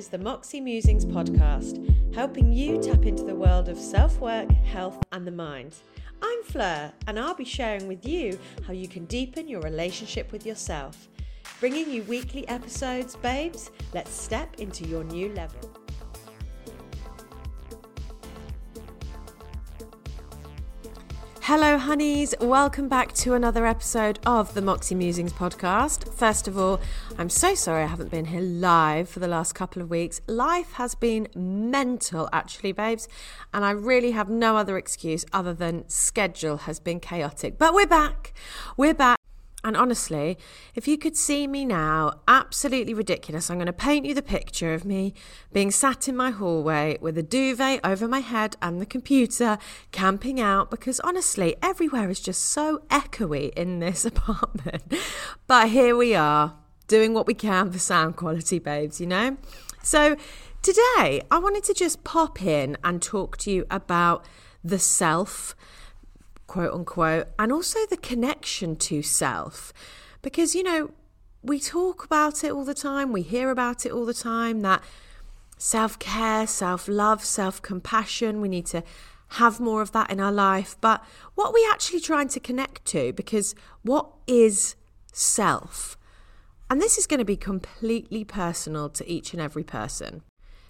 is the Moxie Musings podcast, helping you tap into the world of self work, health, and the mind. I'm Fleur, and I'll be sharing with you how you can deepen your relationship with yourself. Bringing you weekly episodes, babes, let's step into your new level. Hello, honeys. Welcome back to another episode of the Moxie Musings podcast. First of all, I'm so sorry I haven't been here live for the last couple of weeks. Life has been mental, actually, babes, and I really have no other excuse other than schedule has been chaotic. But we're back. We're back. And honestly, if you could see me now, absolutely ridiculous. I'm going to paint you the picture of me being sat in my hallway with a duvet over my head and the computer, camping out, because honestly, everywhere is just so echoey in this apartment. but here we are, doing what we can for sound quality, babes, you know? So today, I wanted to just pop in and talk to you about the self quote unquote, and also the connection to self. Because, you know, we talk about it all the time, we hear about it all the time that self care, self love, self compassion, we need to have more of that in our life. But what are we actually trying to connect to? Because what is self? And this is going to be completely personal to each and every person.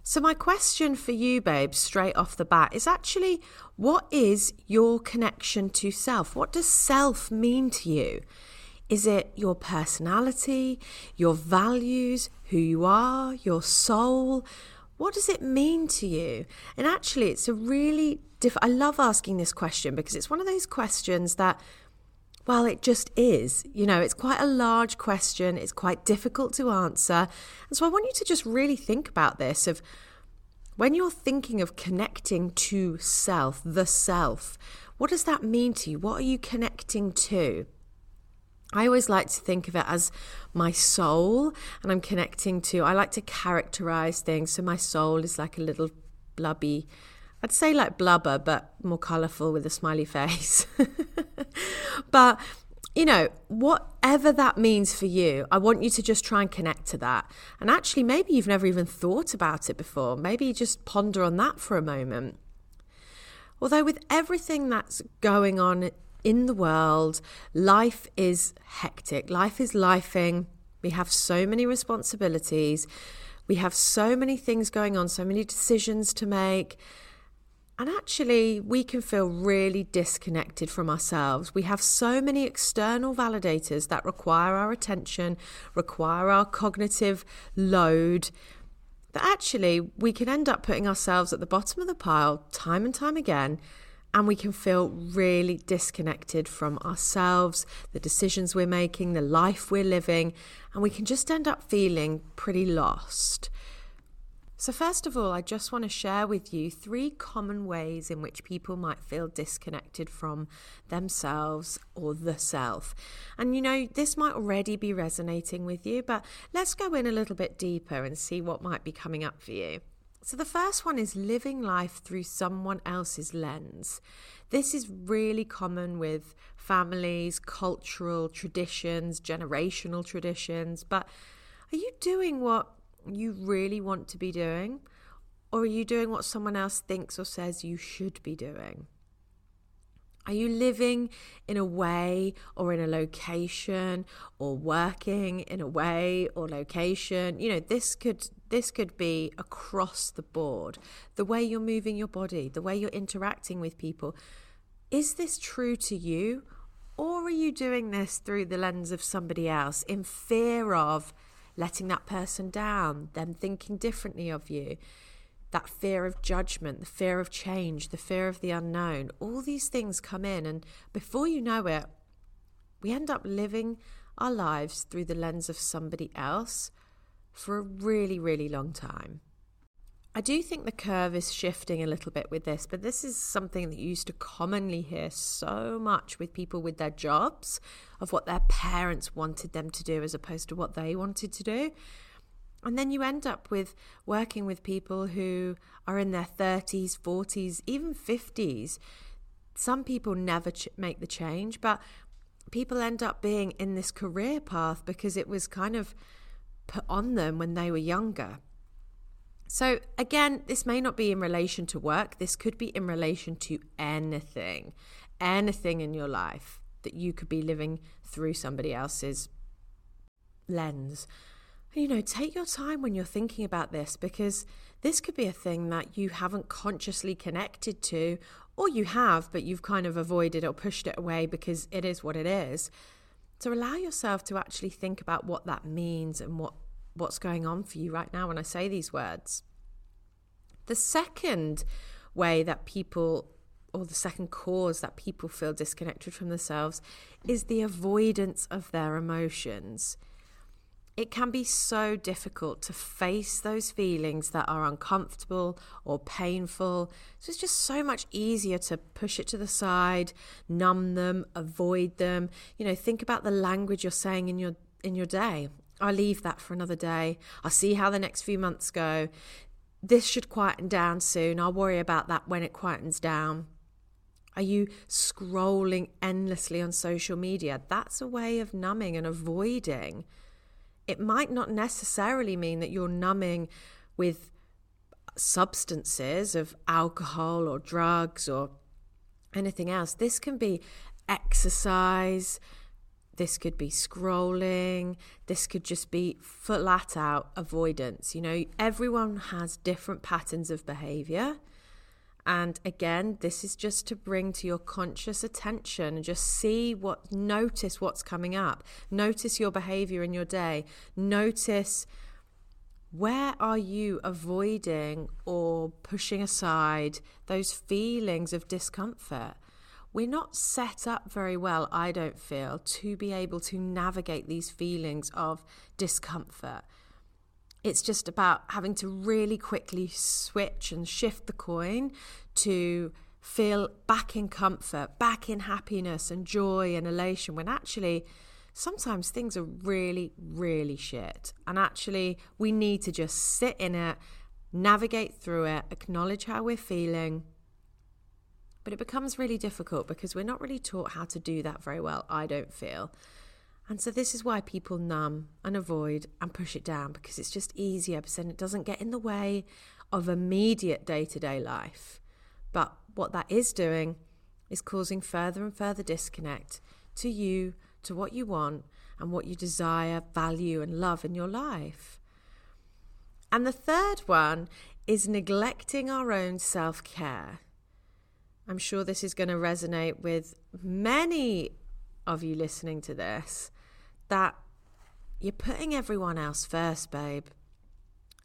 So, my question for you, babe, straight off the bat is actually what is your connection to self? What does self mean to you? Is it your personality, your values, who you are, your soul? What does it mean to you? And actually, it's a really diff- I love asking this question because it's one of those questions that well, it just is. You know, it's quite a large question, it's quite difficult to answer. And so I want you to just really think about this of when you're thinking of connecting to self, the self, what does that mean to you? What are you connecting to? I always like to think of it as my soul, and I'm connecting to, I like to characterize things. So my soul is like a little blubby I'd say like blubber, but more colourful with a smiley face. but, you know, whatever that means for you, I want you to just try and connect to that. And actually, maybe you've never even thought about it before. Maybe just ponder on that for a moment. Although, with everything that's going on in the world, life is hectic, life is lifing. We have so many responsibilities. We have so many things going on, so many decisions to make. And actually, we can feel really disconnected from ourselves. We have so many external validators that require our attention, require our cognitive load, that actually we can end up putting ourselves at the bottom of the pile time and time again. And we can feel really disconnected from ourselves, the decisions we're making, the life we're living, and we can just end up feeling pretty lost. So, first of all, I just want to share with you three common ways in which people might feel disconnected from themselves or the self. And you know, this might already be resonating with you, but let's go in a little bit deeper and see what might be coming up for you. So, the first one is living life through someone else's lens. This is really common with families, cultural traditions, generational traditions, but are you doing what you really want to be doing? Or are you doing what someone else thinks or says you should be doing? Are you living in a way or in a location or working in a way or location? You know, this could this could be across the board. The way you're moving your body, the way you're interacting with people. Is this true to you? Or are you doing this through the lens of somebody else in fear of letting that person down, them thinking differently of you, that fear of judgment, the fear of change, the fear of the unknown, all these things come in. And before you know it, we end up living our lives through the lens of somebody else for a really, really long time. I do think the curve is shifting a little bit with this, but this is something that you used to commonly hear so much with people with their jobs of what their parents wanted them to do as opposed to what they wanted to do. And then you end up with working with people who are in their 30s, 40s, even 50s. Some people never ch- make the change, but people end up being in this career path because it was kind of put on them when they were younger. So, again, this may not be in relation to work, this could be in relation to anything, anything in your life that you could be living through somebody else's lens. You know, take your time when you're thinking about this because this could be a thing that you haven't consciously connected to, or you have, but you've kind of avoided or pushed it away because it is what it is. So allow yourself to actually think about what that means and what what's going on for you right now when I say these words. The second way that people, or the second cause that people feel disconnected from themselves, is the avoidance of their emotions. It can be so difficult to face those feelings that are uncomfortable or painful. So it's just so much easier to push it to the side, numb them, avoid them. You know, think about the language you're saying in your in your day. I'll leave that for another day. I'll see how the next few months go. This should quieten down soon. I'll worry about that when it quietens down. Are you scrolling endlessly on social media? That's a way of numbing and avoiding. It might not necessarily mean that you're numbing with substances of alcohol or drugs or anything else. This can be exercise, this could be scrolling. This could just be flat out avoidance. You know, everyone has different patterns of behavior. And again, this is just to bring to your conscious attention and just see what, notice what's coming up. Notice your behavior in your day. Notice where are you avoiding or pushing aside those feelings of discomfort? We're not set up very well, I don't feel, to be able to navigate these feelings of discomfort. It's just about having to really quickly switch and shift the coin to feel back in comfort, back in happiness and joy and elation when actually sometimes things are really, really shit. And actually, we need to just sit in it, navigate through it, acknowledge how we're feeling but it becomes really difficult because we're not really taught how to do that very well, I don't feel. And so this is why people numb and avoid and push it down because it's just easier because then it doesn't get in the way of immediate day to day life. But what that is doing is causing further and further disconnect to you, to what you want, and what you desire, value, and love in your life. And the third one is neglecting our own self care. I'm sure this is going to resonate with many of you listening to this that you're putting everyone else first, babe.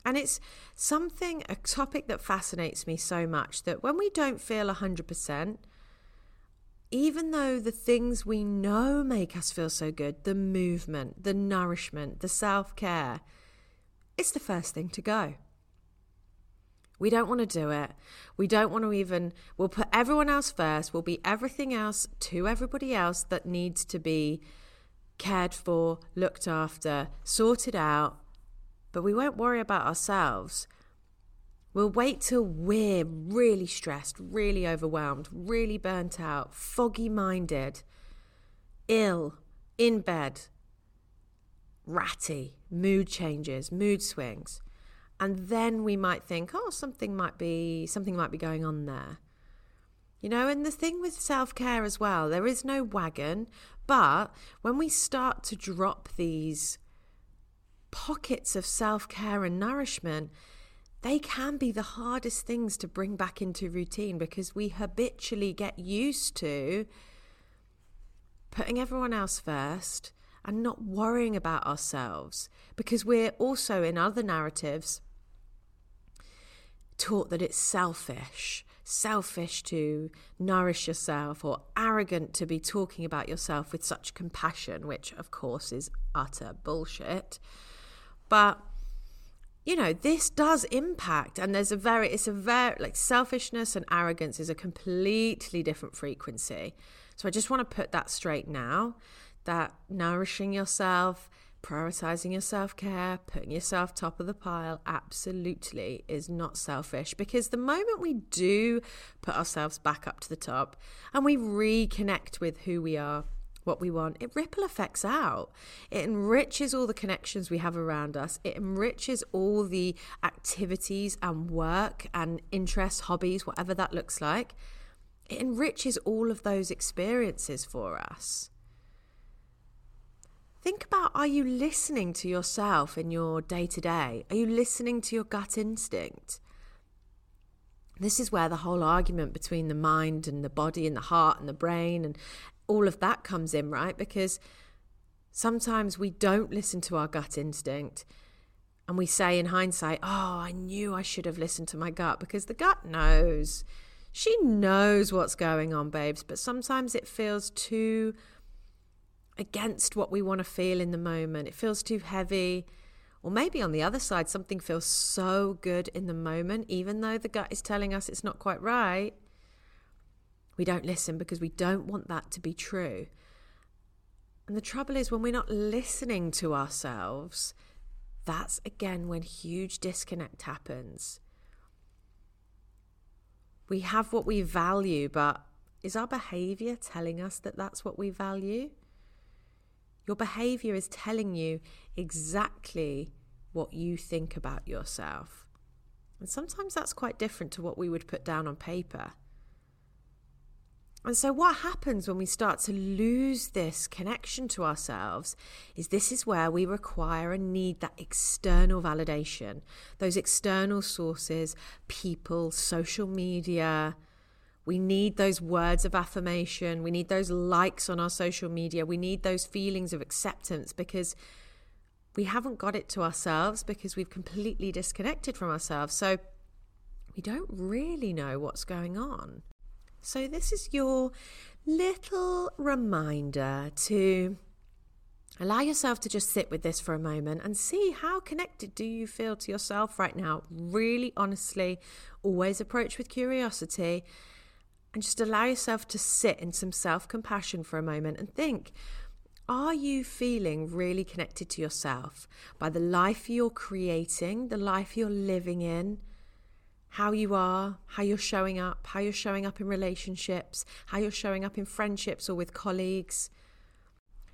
And it's something, a topic that fascinates me so much that when we don't feel 100%, even though the things we know make us feel so good, the movement, the nourishment, the self care, it's the first thing to go. We don't want to do it. We don't want to even, we'll put everyone else first. We'll be everything else to everybody else that needs to be cared for, looked after, sorted out. But we won't worry about ourselves. We'll wait till we're really stressed, really overwhelmed, really burnt out, foggy minded, ill, in bed, ratty, mood changes, mood swings and then we might think oh something might be something might be going on there. You know and the thing with self-care as well there is no wagon but when we start to drop these pockets of self-care and nourishment they can be the hardest things to bring back into routine because we habitually get used to putting everyone else first and not worrying about ourselves because we're also in other narratives taught that it's selfish, selfish to nourish yourself, or arrogant to be talking about yourself with such compassion, which of course is utter bullshit. But you know, this does impact, and there's a very, it's a very, like selfishness and arrogance is a completely different frequency. So I just want to put that straight now that nourishing yourself, prioritizing your self care, putting yourself top of the pile, absolutely is not selfish because the moment we do put ourselves back up to the top and we reconnect with who we are, what we want, it ripple effects out. It enriches all the connections we have around us. It enriches all the activities and work and interests, hobbies, whatever that looks like. It enriches all of those experiences for us. Think about are you listening to yourself in your day to day? Are you listening to your gut instinct? This is where the whole argument between the mind and the body and the heart and the brain and all of that comes in, right? Because sometimes we don't listen to our gut instinct and we say in hindsight, oh, I knew I should have listened to my gut because the gut knows. She knows what's going on, babes, but sometimes it feels too against what we want to feel in the moment. It feels too heavy. Or maybe on the other side, something feels so good in the moment, even though the gut is telling us it's not quite right. We don't listen because we don't want that to be true. And the trouble is, when we're not listening to ourselves, that's again when huge disconnect happens. We have what we value, but is our behavior telling us that that's what we value? Your behavior is telling you exactly what you think about yourself. And sometimes that's quite different to what we would put down on paper. And so, what happens when we start to lose this connection to ourselves is this is where we require and need that external validation, those external sources, people, social media. We need those words of affirmation. We need those likes on our social media. We need those feelings of acceptance because we haven't got it to ourselves because we've completely disconnected from ourselves. So, we don't really know what's going on. So, this is your little reminder to allow yourself to just sit with this for a moment and see how connected do you feel to yourself right now. Really honestly, always approach with curiosity and just allow yourself to sit in some self compassion for a moment and think. Are you feeling really connected to yourself by the life you're creating, the life you're living in? how you are, how you're showing up, how you're showing up in relationships, how you're showing up in friendships or with colleagues.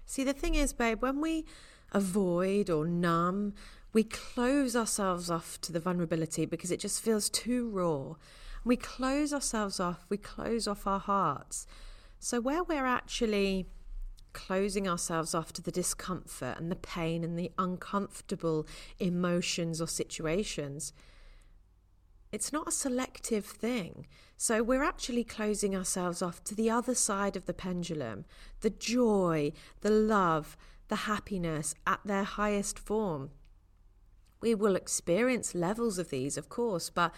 See, the thing is, babe, when we avoid or numb, we close ourselves off to the vulnerability because it just feels too raw. We close ourselves off, we close off our hearts. So, where we're actually closing ourselves off to the discomfort and the pain and the uncomfortable emotions or situations, it's not a selective thing. So we're actually closing ourselves off to the other side of the pendulum the joy, the love, the happiness at their highest form. We will experience levels of these, of course, but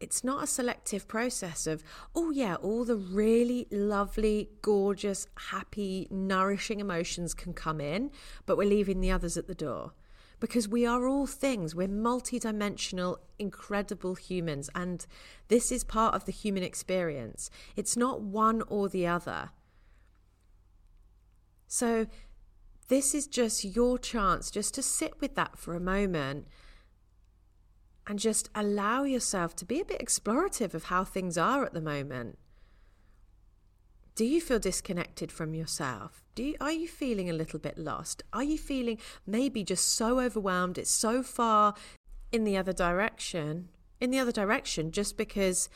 it's not a selective process of, oh, yeah, all the really lovely, gorgeous, happy, nourishing emotions can come in, but we're leaving the others at the door because we are all things. We're multidimensional, incredible humans, and this is part of the human experience. It's not one or the other. So, this is just your chance just to sit with that for a moment and just allow yourself to be a bit explorative of how things are at the moment. Do you feel disconnected from yourself? Do you, are you feeling a little bit lost? Are you feeling maybe just so overwhelmed? It's so far in the other direction, in the other direction, just because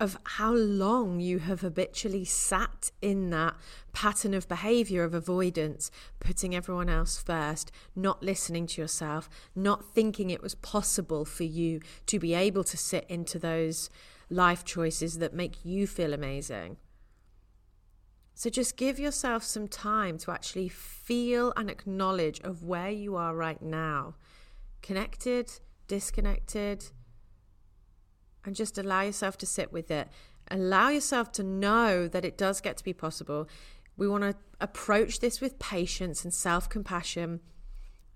of how long you have habitually sat in that pattern of behavior of avoidance, putting everyone else first, not listening to yourself, not thinking it was possible for you to be able to sit into those life choices that make you feel amazing. So just give yourself some time to actually feel and acknowledge of where you are right now. Connected, disconnected, and just allow yourself to sit with it. Allow yourself to know that it does get to be possible. We want to approach this with patience and self compassion.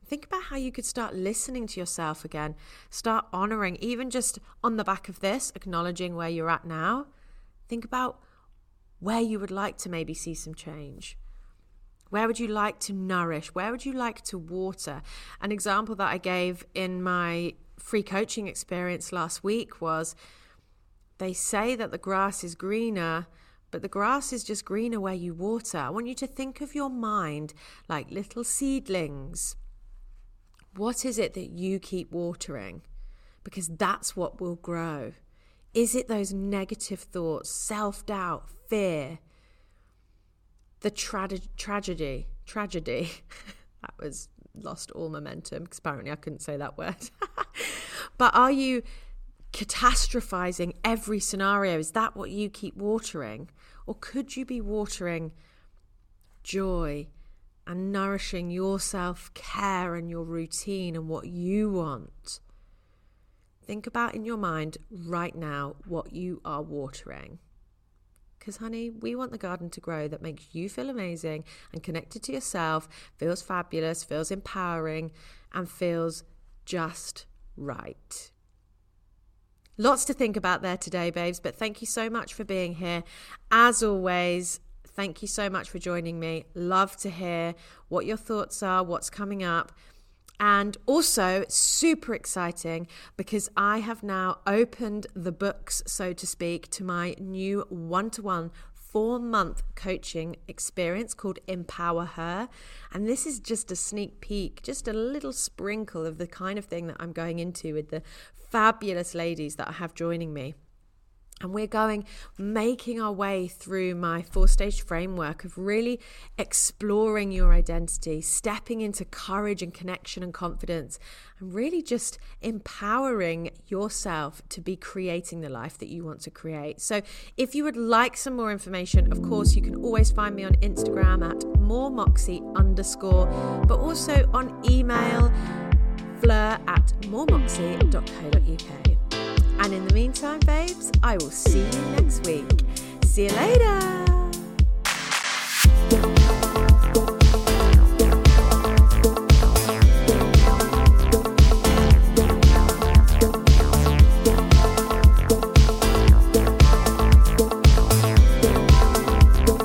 Think about how you could start listening to yourself again. Start honoring, even just on the back of this, acknowledging where you're at now. Think about where you would like to maybe see some change. Where would you like to nourish? Where would you like to water? An example that I gave in my free coaching experience last week was they say that the grass is greener, but the grass is just greener where you water. I want you to think of your mind like little seedlings. What is it that you keep watering? Because that's what will grow. Is it those negative thoughts, self doubt, fear? The tra- tragedy, tragedy. that was lost all momentum because apparently I couldn't say that word. but are you catastrophizing every scenario? Is that what you keep watering? Or could you be watering joy and nourishing your self care and your routine and what you want? Think about in your mind right now what you are watering. Because, honey, we want the garden to grow that makes you feel amazing and connected to yourself, feels fabulous, feels empowering, and feels just right. Lots to think about there today, babes, but thank you so much for being here. As always, thank you so much for joining me. Love to hear what your thoughts are, what's coming up. And also, super exciting because I have now opened the books, so to speak, to my new one to one four month coaching experience called Empower Her. And this is just a sneak peek, just a little sprinkle of the kind of thing that I'm going into with the fabulous ladies that I have joining me. And we're going, making our way through my four stage framework of really exploring your identity, stepping into courage and connection and confidence, and really just empowering yourself to be creating the life that you want to create. So, if you would like some more information, of course, you can always find me on Instagram at moremoxie underscore, but also on email fleur at moremoxie.co.uk. And in the meantime, babes, I will see you next week. See you later.